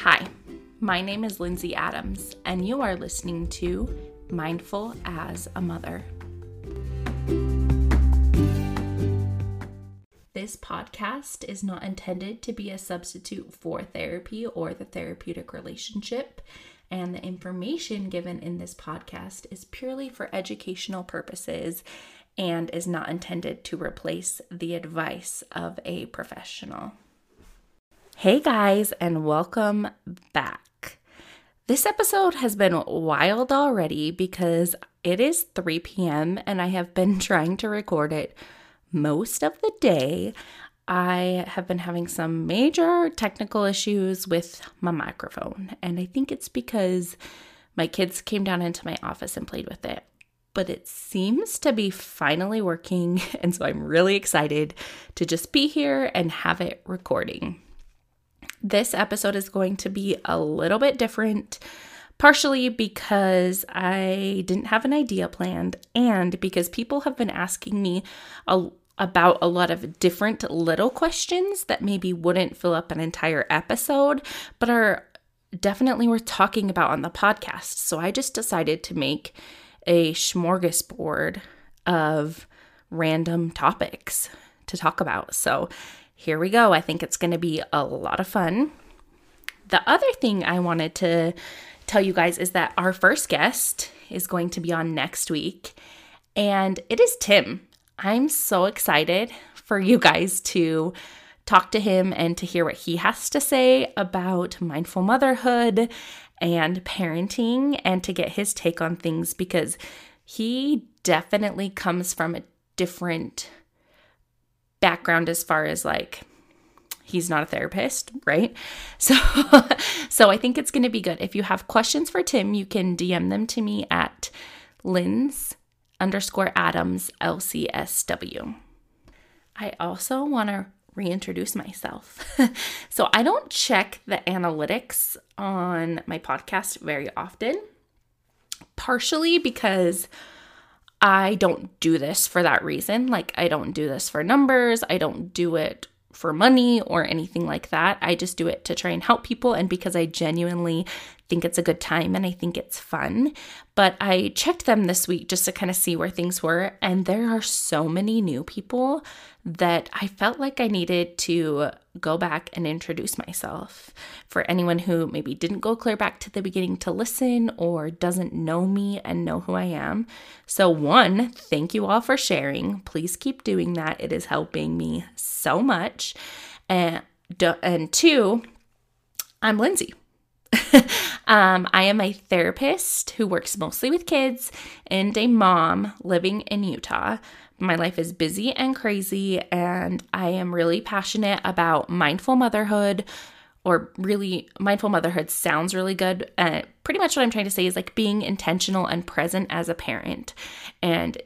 Hi, my name is Lindsay Adams, and you are listening to Mindful as a Mother. This podcast is not intended to be a substitute for therapy or the therapeutic relationship, and the information given in this podcast is purely for educational purposes and is not intended to replace the advice of a professional. Hey guys, and welcome back. This episode has been wild already because it is 3 p.m. and I have been trying to record it most of the day. I have been having some major technical issues with my microphone, and I think it's because my kids came down into my office and played with it but it seems to be finally working. And so I'm really excited to just be here and have it recording. This episode is going to be a little bit different, partially because I didn't have an idea planned and because people have been asking me a, about a lot of different little questions that maybe wouldn't fill up an entire episode, but are definitely worth talking about on the podcast. So I just decided to make a smorgasbord of random topics to talk about. So here we go. I think it's going to be a lot of fun. The other thing I wanted to tell you guys is that our first guest is going to be on next week, and it is Tim. I'm so excited for you guys to talk to him and to hear what he has to say about mindful motherhood and parenting and to get his take on things because he definitely comes from a different background as far as like he's not a therapist, right? So so I think it's going to be good. If you have questions for Tim, you can DM them to me at Linds underscore Adams LCSW. I also want to reintroduce myself. so I don't check the analytics on my podcast very often, partially because I don't do this for that reason. Like, I don't do this for numbers, I don't do it for money or anything like that. I just do it to try and help people and because I genuinely think it's a good time and I think it's fun. But I checked them this week just to kind of see where things were, and there are so many new people that I felt like I needed to go back and introduce myself. For anyone who maybe didn't go clear back to the beginning to listen or doesn't know me and know who I am. So, one, thank you all for sharing. Please keep doing that. It is helping me so much. And, and two, I'm Lindsay. um, I am a therapist who works mostly with kids and a mom living in Utah. My life is busy and crazy, and I am really passionate about mindful motherhood. Or, really, mindful motherhood sounds really good. Uh, pretty much what I'm trying to say is like being intentional and present as a parent and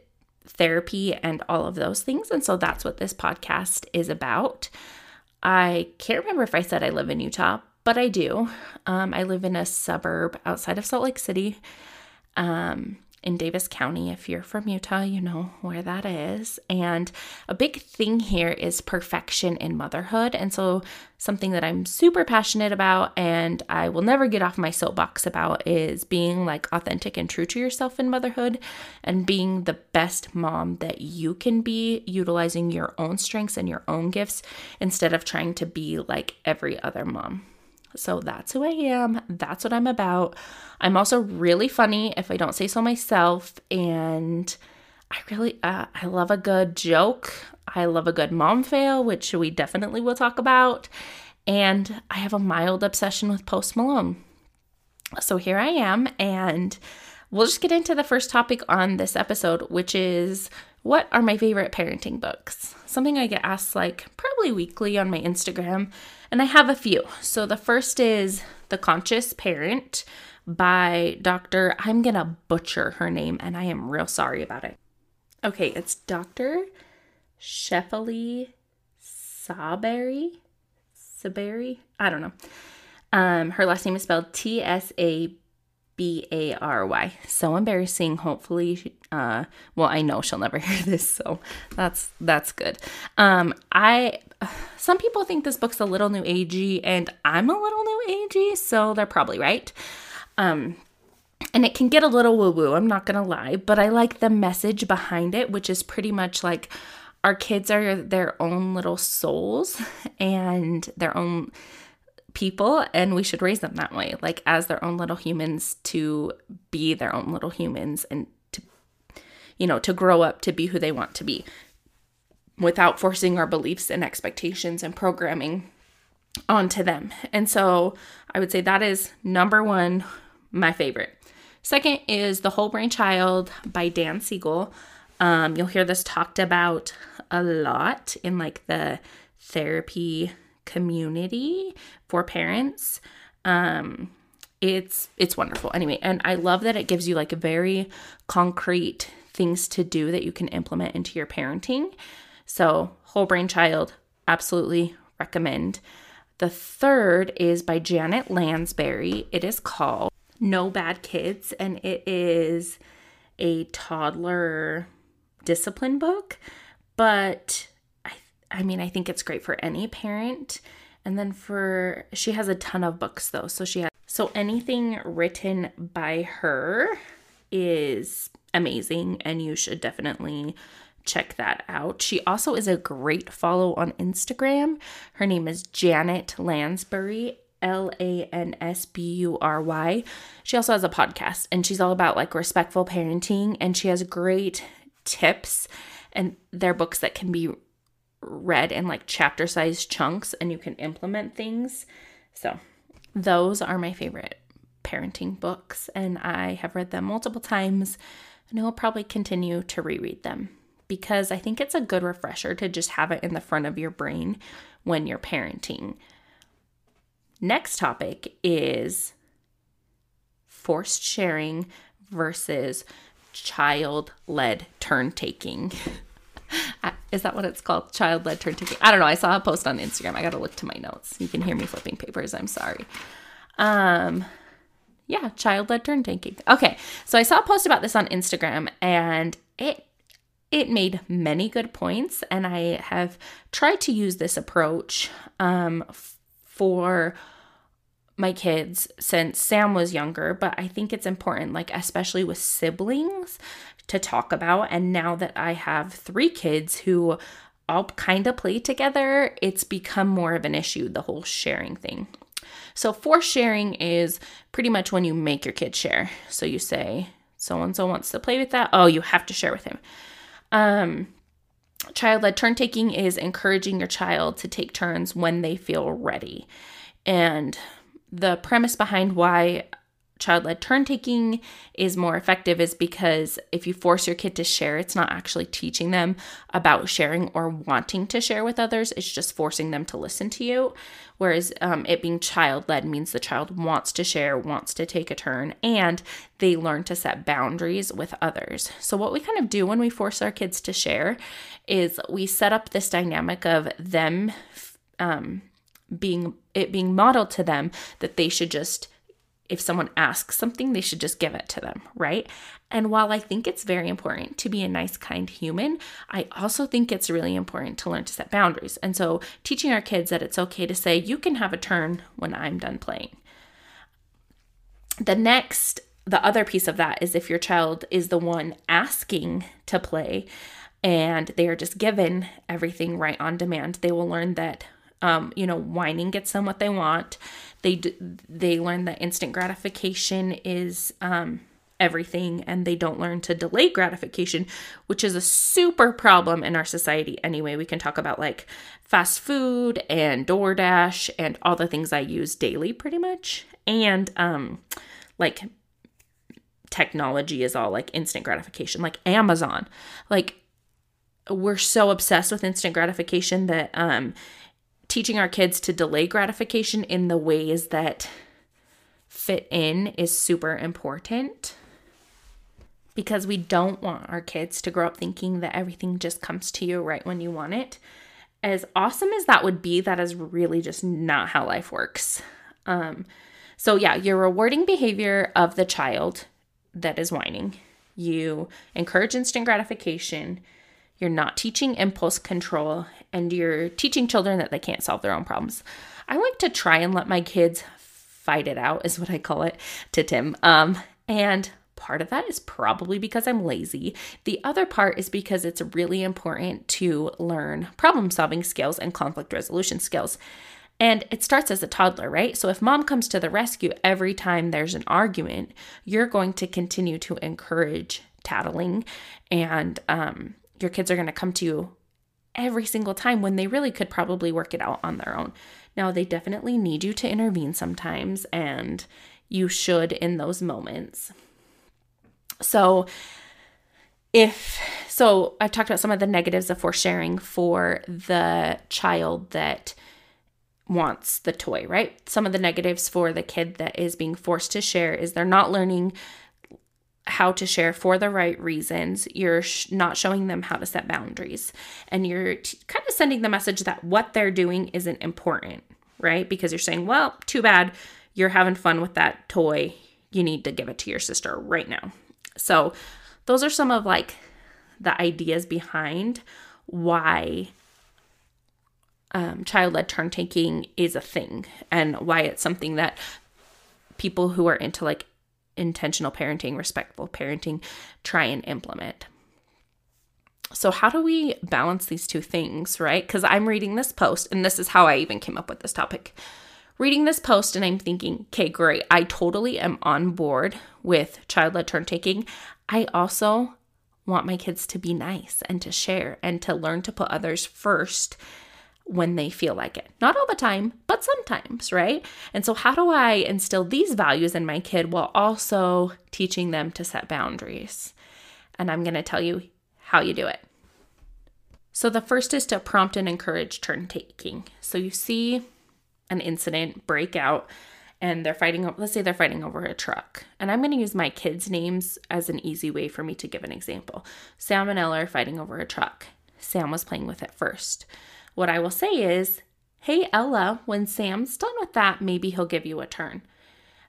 therapy and all of those things. And so that's what this podcast is about. I can't remember if I said I live in Utah, but I do. Um, I live in a suburb outside of Salt Lake City. Um, in Davis County. If you're from Utah, you know where that is. And a big thing here is perfection in motherhood. And so, something that I'm super passionate about and I will never get off my soapbox about is being like authentic and true to yourself in motherhood and being the best mom that you can be, utilizing your own strengths and your own gifts instead of trying to be like every other mom. So that's who I am. That's what I'm about. I'm also really funny if I don't say so myself. And I really, uh, I love a good joke. I love a good mom fail, which we definitely will talk about. And I have a mild obsession with Post Malone. So here I am. And we'll just get into the first topic on this episode, which is what are my favorite parenting books? Something I get asked like probably weekly on my Instagram, and I have a few. So the first is The Conscious Parent by Dr. I'm going to butcher her name and I am real sorry about it. Okay, it's Dr. Shefali Tsabary. Saberi? I don't know. Um, her last name is spelled T S A B A R Y. So embarrassing. Hopefully, uh, well, I know she'll never hear this, so that's that's good. Um, I some people think this book's a little new agey, and I'm a little new agey, so they're probably right. Um, and it can get a little woo woo, I'm not gonna lie, but I like the message behind it, which is pretty much like our kids are their own little souls and their own people and we should raise them that way like as their own little humans to be their own little humans and to you know to grow up to be who they want to be without forcing our beliefs and expectations and programming onto them. And so i would say that is number 1 my favorite. Second is the whole brain child by dan siegel. Um, you'll hear this talked about a lot in like the therapy community for parents. Um, it's it's wonderful anyway, and I love that it gives you like very concrete things to do that you can implement into your parenting. So, Whole Brain Child, absolutely recommend. The third is by Janet Lansbury. It is called No Bad Kids, and it is a toddler discipline book, but I mean, I think it's great for any parent. And then for she has a ton of books though. So she has so anything written by her is amazing and you should definitely check that out. She also is a great follow on Instagram. Her name is Janet Lansbury, L A N S B U R Y. She also has a podcast and she's all about like respectful parenting and she has great tips and they're books that can be read in like chapter sized chunks and you can implement things. So, those are my favorite parenting books, and I have read them multiple times and I will probably continue to reread them because I think it's a good refresher to just have it in the front of your brain when you're parenting. Next topic is forced sharing versus child led turn taking. Is that what it's called? Child led turn taking. I don't know. I saw a post on Instagram. I got to look to my notes. You can hear me flipping papers. I'm sorry. Um, yeah, child led turn taking. Okay, so I saw a post about this on Instagram, and it it made many good points, and I have tried to use this approach um, for my kids since Sam was younger, but I think it's important, like, especially with siblings, to talk about. And now that I have three kids who all kind of play together, it's become more of an issue, the whole sharing thing. So, force sharing is pretty much when you make your kid share. So, you say, so and so wants to play with that. Oh, you have to share with him. Um, child led turn taking is encouraging your child to take turns when they feel ready. And the premise behind why child led turn taking is more effective is because if you force your kid to share, it's not actually teaching them about sharing or wanting to share with others, it's just forcing them to listen to you. Whereas um, it being child led means the child wants to share, wants to take a turn, and they learn to set boundaries with others. So, what we kind of do when we force our kids to share is we set up this dynamic of them. Um, being it being modeled to them that they should just if someone asks something they should just give it to them right and while i think it's very important to be a nice kind human i also think it's really important to learn to set boundaries and so teaching our kids that it's okay to say you can have a turn when i'm done playing the next the other piece of that is if your child is the one asking to play and they are just given everything right on demand they will learn that um, you know, whining gets them what they want. They d- they learn that instant gratification is um, everything, and they don't learn to delay gratification, which is a super problem in our society. Anyway, we can talk about like fast food and DoorDash and all the things I use daily, pretty much, and um, like technology is all like instant gratification, like Amazon, like we're so obsessed with instant gratification that um teaching our kids to delay gratification in the ways that fit in is super important because we don't want our kids to grow up thinking that everything just comes to you right when you want it. As awesome as that would be, that is really just not how life works. Um, So, yeah, you're rewarding behavior of the child that is whining. You encourage instant gratification. You're not teaching impulse control, and you're teaching children that they can't solve their own problems. I like to try and let my kids fight it out, is what I call it to Tim. Um, and part of that is probably because I'm lazy. The other part is because it's really important to learn problem solving skills and conflict resolution skills. And it starts as a toddler, right? So if mom comes to the rescue every time there's an argument, you're going to continue to encourage tattling, and um, your kids are going to come to you every single time when they really could probably work it out on their own. Now, they definitely need you to intervene sometimes, and you should in those moments. So, if so, I've talked about some of the negatives of force sharing for the child that wants the toy, right? Some of the negatives for the kid that is being forced to share is they're not learning how to share for the right reasons. You're sh- not showing them how to set boundaries. And you're t- kind of sending the message that what they're doing isn't important, right? Because you're saying, well, too bad you're having fun with that toy. You need to give it to your sister right now. So, those are some of like the ideas behind why um, child led turn taking is a thing and why it's something that people who are into like intentional parenting, respectful parenting try and implement. So, how do we balance these two things, right? Because I'm reading this post, and this is how I even came up with this topic. Reading this post, and I'm thinking, okay, great. I totally am on board with child led turn taking. I also want my kids to be nice and to share and to learn to put others first when they feel like it. Not all the time, but sometimes, right? And so, how do I instill these values in my kid while also teaching them to set boundaries? And I'm going to tell you how you do it. So, the first is to prompt and encourage turn taking. So, you see an incident break out and they're fighting let's say they're fighting over a truck and i'm going to use my kids names as an easy way for me to give an example sam and ella are fighting over a truck sam was playing with it first what I will say is, Hey, Ella, when Sam's done with that, maybe he'll give you a turn.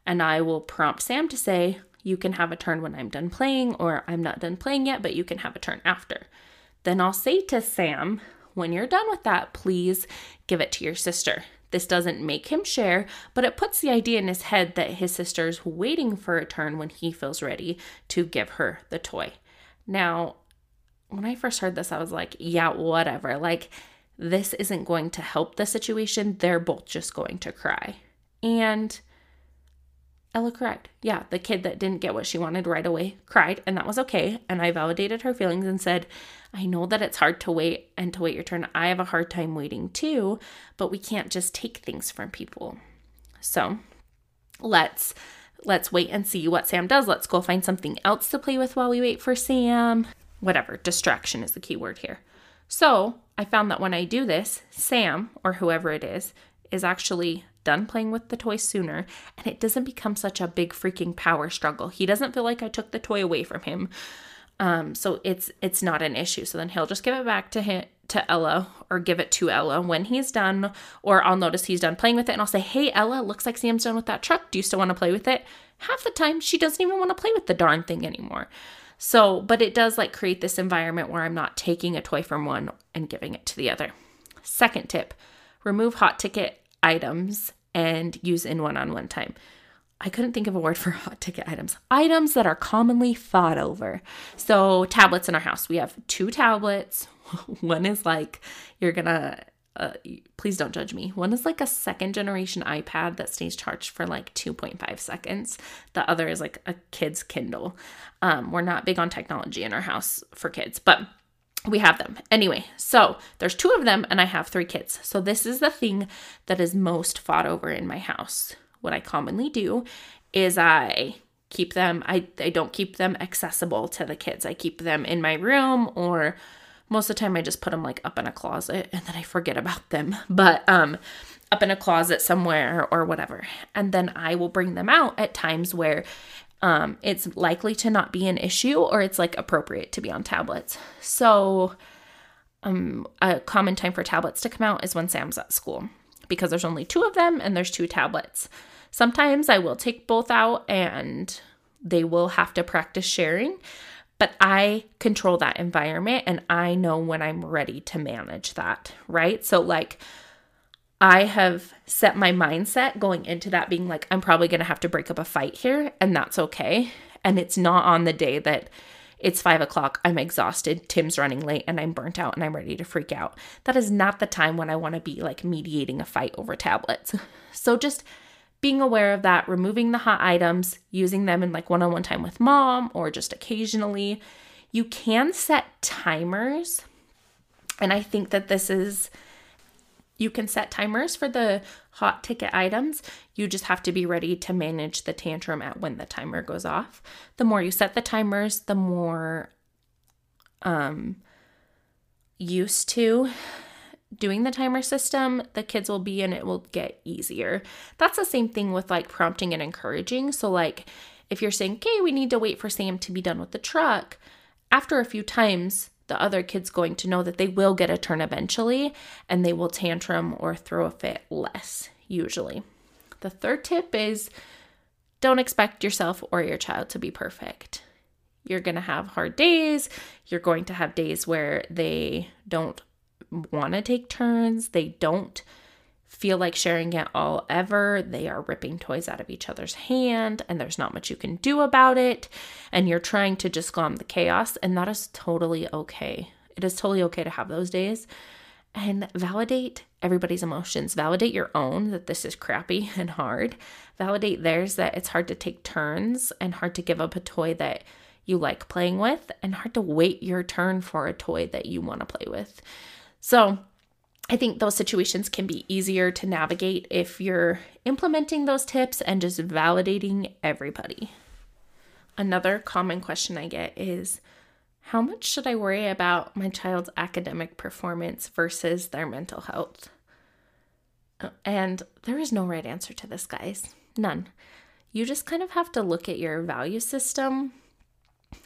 And I will prompt Sam to say, You can have a turn when I'm done playing, or I'm not done playing yet, but you can have a turn after. Then I'll say to Sam, When you're done with that, please give it to your sister. This doesn't make him share, but it puts the idea in his head that his sister's waiting for a turn when he feels ready to give her the toy. Now, when I first heard this, I was like, yeah, whatever. Like, this isn't going to help the situation. They're both just going to cry. And Ella cried. Yeah, the kid that didn't get what she wanted right away cried, and that was okay. And I validated her feelings and said, I know that it's hard to wait and to wait your turn. I have a hard time waiting too, but we can't just take things from people. So let's let's wait and see what Sam does. Let's go find something else to play with while we wait for Sam. Whatever, distraction is the key word here. So I found that when I do this, Sam, or whoever it is, is actually done playing with the toy sooner and it doesn't become such a big freaking power struggle. He doesn't feel like I took the toy away from him. Um, so it's it's not an issue. So then he'll just give it back to him to Ella or give it to Ella when he's done, or I'll notice he's done playing with it and I'll say, Hey Ella, looks like Sam's done with that truck. Do you still want to play with it? Half the time she doesn't even want to play with the darn thing anymore. So, but it does like create this environment where I'm not taking a toy from one and giving it to the other. Second tip remove hot ticket items and use in one on one time. I couldn't think of a word for hot ticket items. Items that are commonly fought over. So, tablets in our house. We have two tablets. one is like you're gonna uh, please don't judge me. One is like a second generation iPad that stays charged for like 2.5 seconds. The other is like a kid's Kindle. Um, we're not big on technology in our house for kids, but we have them. Anyway, so there's two of them and I have three kids. So this is the thing that is most fought over in my house. What I commonly do is I keep them I, I don't keep them accessible to the kids. I keep them in my room or most of the time I just put them like up in a closet and then I forget about them. But um up in a closet somewhere or whatever. And then I will bring them out at times where um it's likely to not be an issue or it's like appropriate to be on tablets. So um a common time for tablets to come out is when Sam's at school because there's only two of them and there's two tablets. Sometimes I will take both out and they will have to practice sharing, but I control that environment and I know when I'm ready to manage that, right? So, like, I have set my mindset going into that being like, I'm probably going to have to break up a fight here, and that's okay. And it's not on the day that it's five o'clock, I'm exhausted, Tim's running late, and I'm burnt out and I'm ready to freak out. That is not the time when I want to be like mediating a fight over tablets. So just being aware of that, removing the hot items, using them in like one on one time with mom or just occasionally. You can set timers. And I think that this is you can set timers for the hot ticket items. You just have to be ready to manage the tantrum at when the timer goes off. The more you set the timers, the more um used to doing the timer system the kids will be and it will get easier. That's the same thing with like prompting and encouraging. So like if you're saying, "Okay, we need to wait for Sam to be done with the truck," after a few times the other kid's going to know that they will get a turn eventually and they will tantrum or throw a fit less, usually. The third tip is don't expect yourself or your child to be perfect. You're going to have hard days. You're going to have days where they don't want to take turns. They don't feel like sharing it all ever. They are ripping toys out of each other's hand, and there's not much you can do about it. And you're trying to just calm the chaos, and that is totally okay. It is totally okay to have those days. And validate everybody's emotions. Validate your own that this is crappy and hard. Validate theirs that it's hard to take turns and hard to give up a toy that you like playing with, and hard to wait your turn for a toy that you want to play with. So, I think those situations can be easier to navigate if you're implementing those tips and just validating everybody. Another common question I get is How much should I worry about my child's academic performance versus their mental health? And there is no right answer to this, guys. None. You just kind of have to look at your value system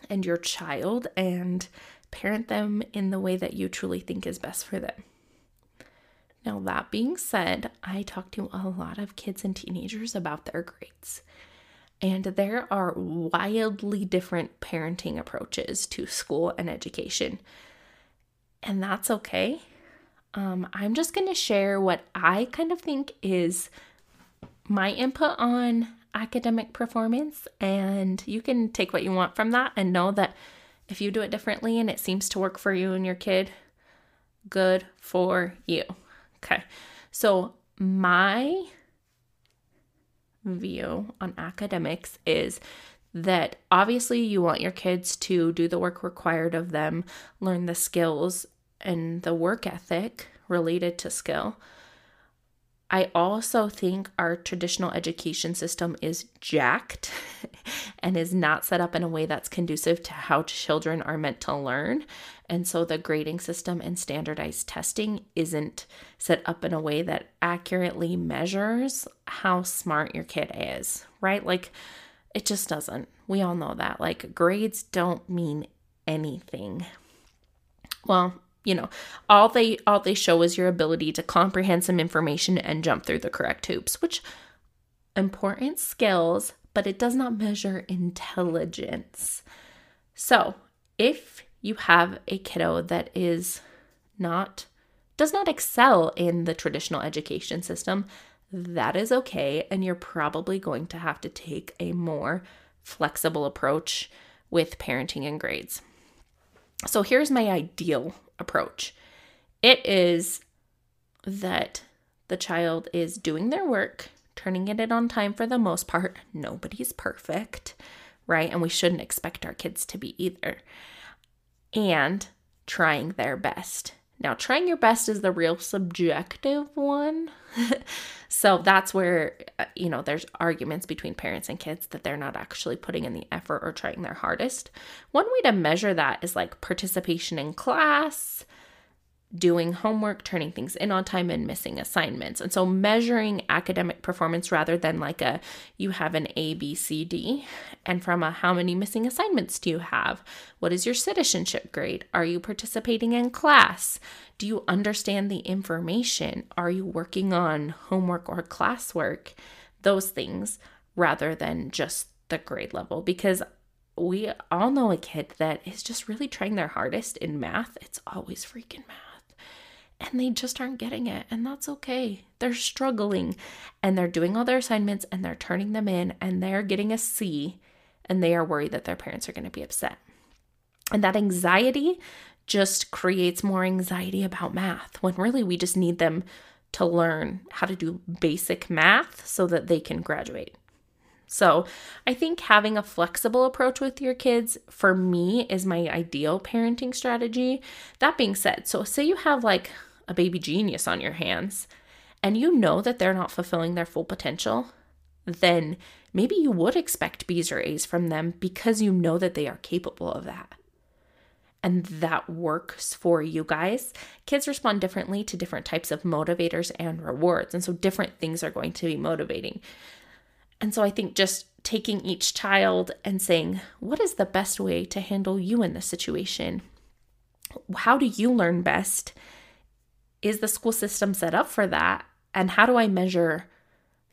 and your child and parent them in the way that you truly think is best for them. Now, that being said, I talk to a lot of kids and teenagers about their grades. And there are wildly different parenting approaches to school and education. And that's okay. Um, I'm just going to share what I kind of think is my input on academic performance. And you can take what you want from that and know that if you do it differently and it seems to work for you and your kid, good for you. Okay. So, my view on academics is that obviously you want your kids to do the work required of them, learn the skills and the work ethic related to skill. I also think our traditional education system is jacked and is not set up in a way that's conducive to how children are meant to learn. And so the grading system and standardized testing isn't set up in a way that accurately measures how smart your kid is, right? Like it just doesn't. We all know that. Like grades don't mean anything. Well, you know, all they all they show is your ability to comprehend some information and jump through the correct hoops, which important skills, but it does not measure intelligence. So, if you have a kiddo that is not does not excel in the traditional education system, that is okay and you're probably going to have to take a more flexible approach with parenting and grades. So here's my ideal approach. It is that the child is doing their work, turning it in on time for the most part. Nobody's perfect, right? And we shouldn't expect our kids to be either. And trying their best. Now, trying your best is the real subjective one. so that's where, uh, you know, there's arguments between parents and kids that they're not actually putting in the effort or trying their hardest. One way to measure that is like participation in class, doing homework, turning things in on time, and missing assignments. And so measuring academic performance rather than like a you have an A, B, C, D, and from a how many missing assignments do you have? What is your citizenship grade? Are you participating in class? Do you understand the information? Are you working on homework or classwork? those things rather than just the grade level because we all know a kid that is just really trying their hardest in math. It's always freaking math. And they just aren't getting it. And that's okay. They're struggling and they're doing all their assignments and they're turning them in and they're getting a C and they are worried that their parents are going to be upset. And that anxiety just creates more anxiety about math when really we just need them to learn how to do basic math so that they can graduate. So, I think having a flexible approach with your kids for me is my ideal parenting strategy. That being said, so say you have like a baby genius on your hands and you know that they're not fulfilling their full potential, then maybe you would expect B's or A's from them because you know that they are capable of that and that works for you guys. Kids respond differently to different types of motivators and rewards. And so different things are going to be motivating. And so I think just taking each child and saying, what is the best way to handle you in this situation? How do you learn best? Is the school system set up for that? And how do I measure,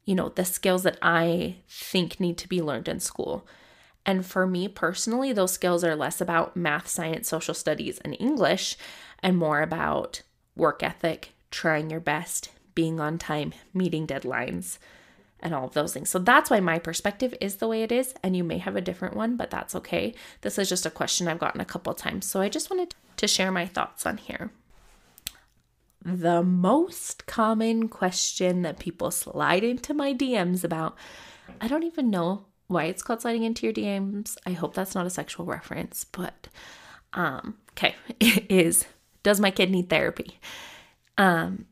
you know, the skills that I think need to be learned in school? And for me personally, those skills are less about math, science, social studies, and English, and more about work ethic, trying your best, being on time, meeting deadlines, and all of those things. So that's why my perspective is the way it is. And you may have a different one, but that's okay. This is just a question I've gotten a couple times. So I just wanted to share my thoughts on here. The most common question that people slide into my DMs about, I don't even know why it's called sliding into your DMs. I hope that's not a sexual reference, but um, okay, it is does my kid need therapy? Um,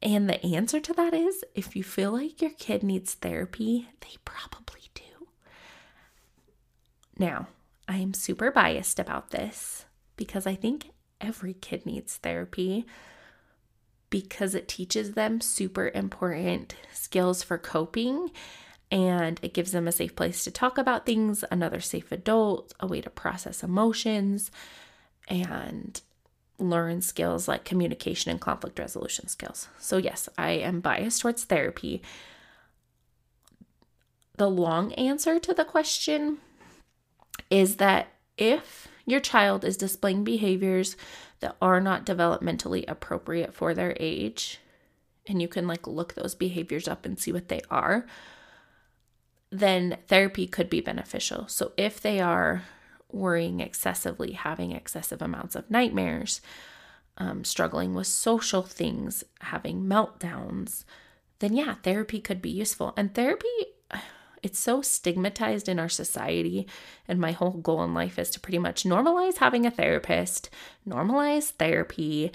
and the answer to that is if you feel like your kid needs therapy, they probably do. Now, I am super biased about this because I think every kid needs therapy because it teaches them super important skills for coping and it gives them a safe place to talk about things, another safe adult, a way to process emotions, and learn skills like communication and conflict resolution skills. So, yes, I am biased towards therapy. The long answer to the question is that if your child is displaying behaviors that are not developmentally appropriate for their age, and you can like look those behaviors up and see what they are, then therapy could be beneficial. So if they are worrying excessively, having excessive amounts of nightmares, um, struggling with social things, having meltdowns, then yeah, therapy could be useful. And therapy, it's so stigmatized in our society. And my whole goal in life is to pretty much normalize having a therapist, normalize therapy,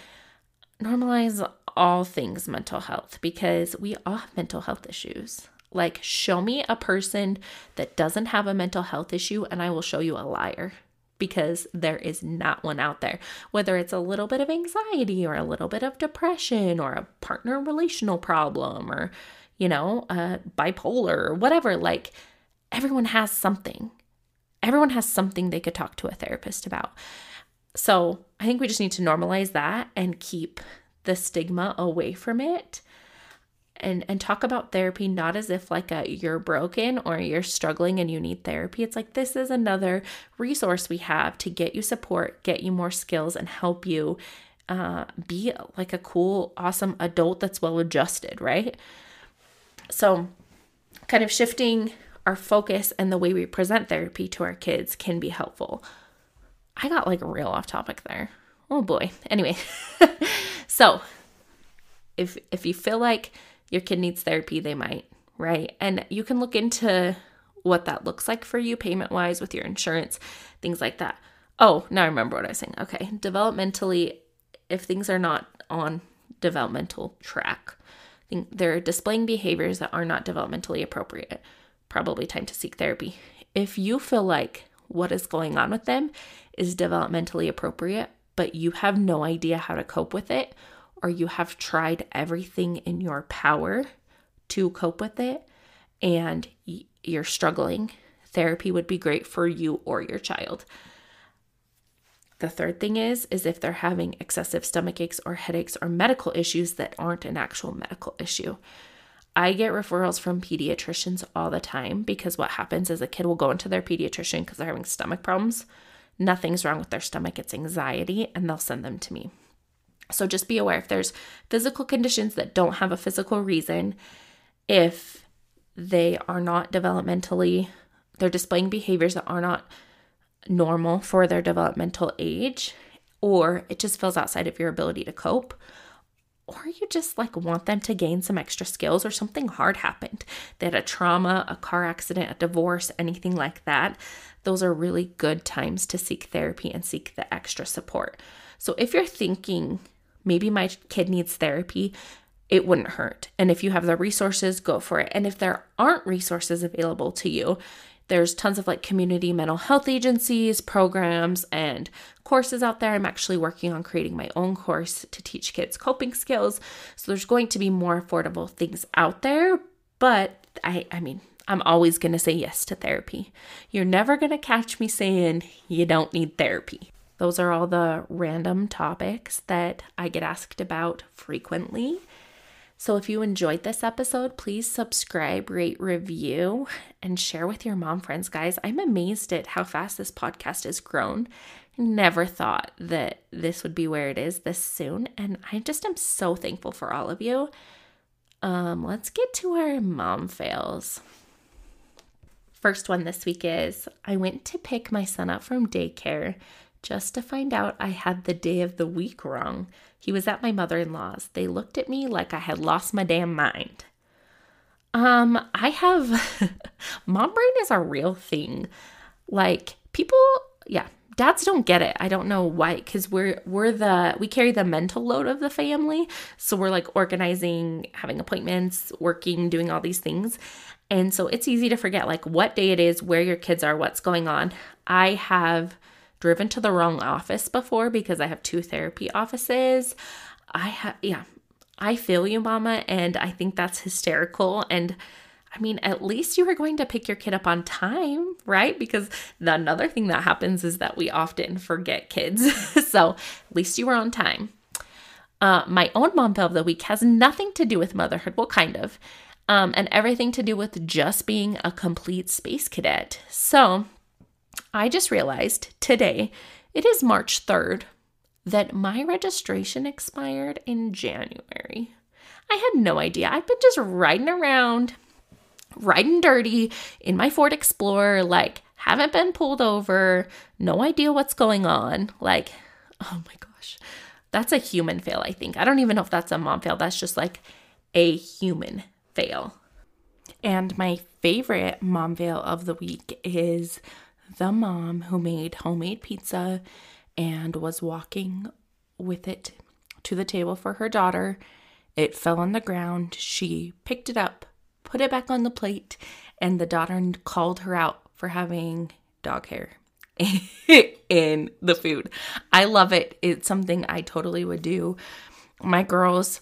normalize all things mental health because we all have mental health issues. Like, show me a person that doesn't have a mental health issue, and I will show you a liar because there is not one out there. Whether it's a little bit of anxiety or a little bit of depression or a partner relational problem or, you know, bipolar or whatever, like everyone has something. Everyone has something they could talk to a therapist about. So I think we just need to normalize that and keep the stigma away from it and and talk about therapy not as if like a you're broken or you're struggling and you need therapy. It's like this is another resource we have to get you support get you more skills and help you uh, be like a cool awesome adult that's well adjusted right? So kind of shifting our focus and the way we present therapy to our kids can be helpful. I got like real off topic there. Oh boy. Anyway. So if if you feel like your kid needs therapy, they might, right? And you can look into what that looks like for you payment wise with your insurance, things like that. Oh, now I remember what I was saying. Okay. Developmentally, if things are not on developmental track, they're displaying behaviors that are not developmentally appropriate, probably time to seek therapy. If you feel like what is going on with them is developmentally appropriate, but you have no idea how to cope with it or you have tried everything in your power to cope with it and you're struggling, therapy would be great for you or your child. The third thing is is if they're having excessive stomach aches or headaches or medical issues that aren't an actual medical issue. I get referrals from pediatricians all the time because what happens is a kid will go into their pediatrician because they're having stomach problems. Nothing's wrong with their stomach, it's anxiety, and they'll send them to me. So just be aware if there's physical conditions that don't have a physical reason, if they are not developmentally, they're displaying behaviors that are not normal for their developmental age, or it just feels outside of your ability to cope, or you just like want them to gain some extra skills or something hard happened. They had a trauma, a car accident, a divorce, anything like that. Those are really good times to seek therapy and seek the extra support. So if you're thinking maybe my kid needs therapy, it wouldn't hurt. And if you have the resources, go for it. And if there aren't resources available to you, there's tons of like community mental health agencies, programs, and courses out there. I'm actually working on creating my own course to teach kids coping skills. So there's going to be more affordable things out there, but I I mean, I'm always going to say yes to therapy. You're never going to catch me saying you don't need therapy. Those are all the random topics that I get asked about frequently. So if you enjoyed this episode, please subscribe, rate, review, and share with your mom friends, guys. I'm amazed at how fast this podcast has grown. Never thought that this would be where it is this soon, and I just am so thankful for all of you. Um, let's get to our mom fails. First one this week is I went to pick my son up from daycare just to find out I had the day of the week wrong. He was at my mother in law's. They looked at me like I had lost my damn mind. Um, I have mom brain is a real thing. Like people, yeah, dads don't get it. I don't know why cuz we're we're the we carry the mental load of the family. So we're like organizing, having appointments, working, doing all these things. And so it's easy to forget like what day it is, where your kids are, what's going on. I have driven to the wrong office before because I have two therapy offices. I have, yeah, I feel you, mama. And I think that's hysterical. And I mean, at least you were going to pick your kid up on time, right? Because the another thing that happens is that we often forget kids. so at least you were on time. Uh, my own mom fail of the week has nothing to do with motherhood. Well, kind of. Um, and everything to do with just being a complete space cadet. So I just realized today, it is March 3rd, that my registration expired in January. I had no idea. I've been just riding around, riding dirty in my Ford Explorer, like, haven't been pulled over, no idea what's going on. Like, oh my gosh, that's a human fail, I think. I don't even know if that's a mom fail. That's just like a human fail. And my favorite mom fail of the week is the mom who made homemade pizza and was walking with it to the table for her daughter. It fell on the ground. She picked it up, put it back on the plate, and the daughter called her out for having dog hair in the food. I love it. It's something I totally would do. My girls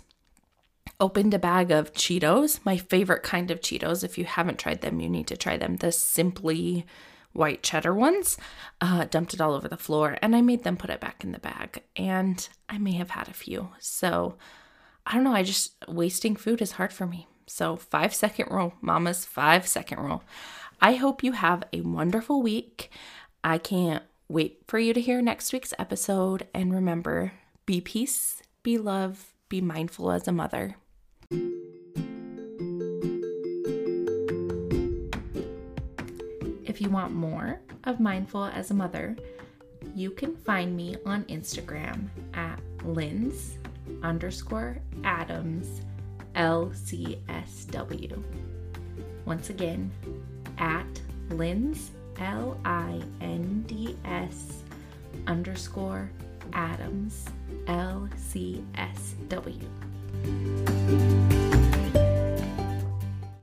opened a bag of Cheetos, my favorite kind of Cheetos. If you haven't tried them, you need to try them. The Simply white cheddar ones, uh, dumped it all over the floor, and I made them put it back in the bag. And I may have had a few. So I don't know. I just, wasting food is hard for me. So, five second rule, mama's five second rule. I hope you have a wonderful week. I can't wait for you to hear next week's episode. And remember be peace, be love, be mindful as a mother. If you want more of Mindful as a Mother, you can find me on Instagram at Linds underscore Adams LCSW. Once again, at Linds L I N D S underscore Adams LCSW.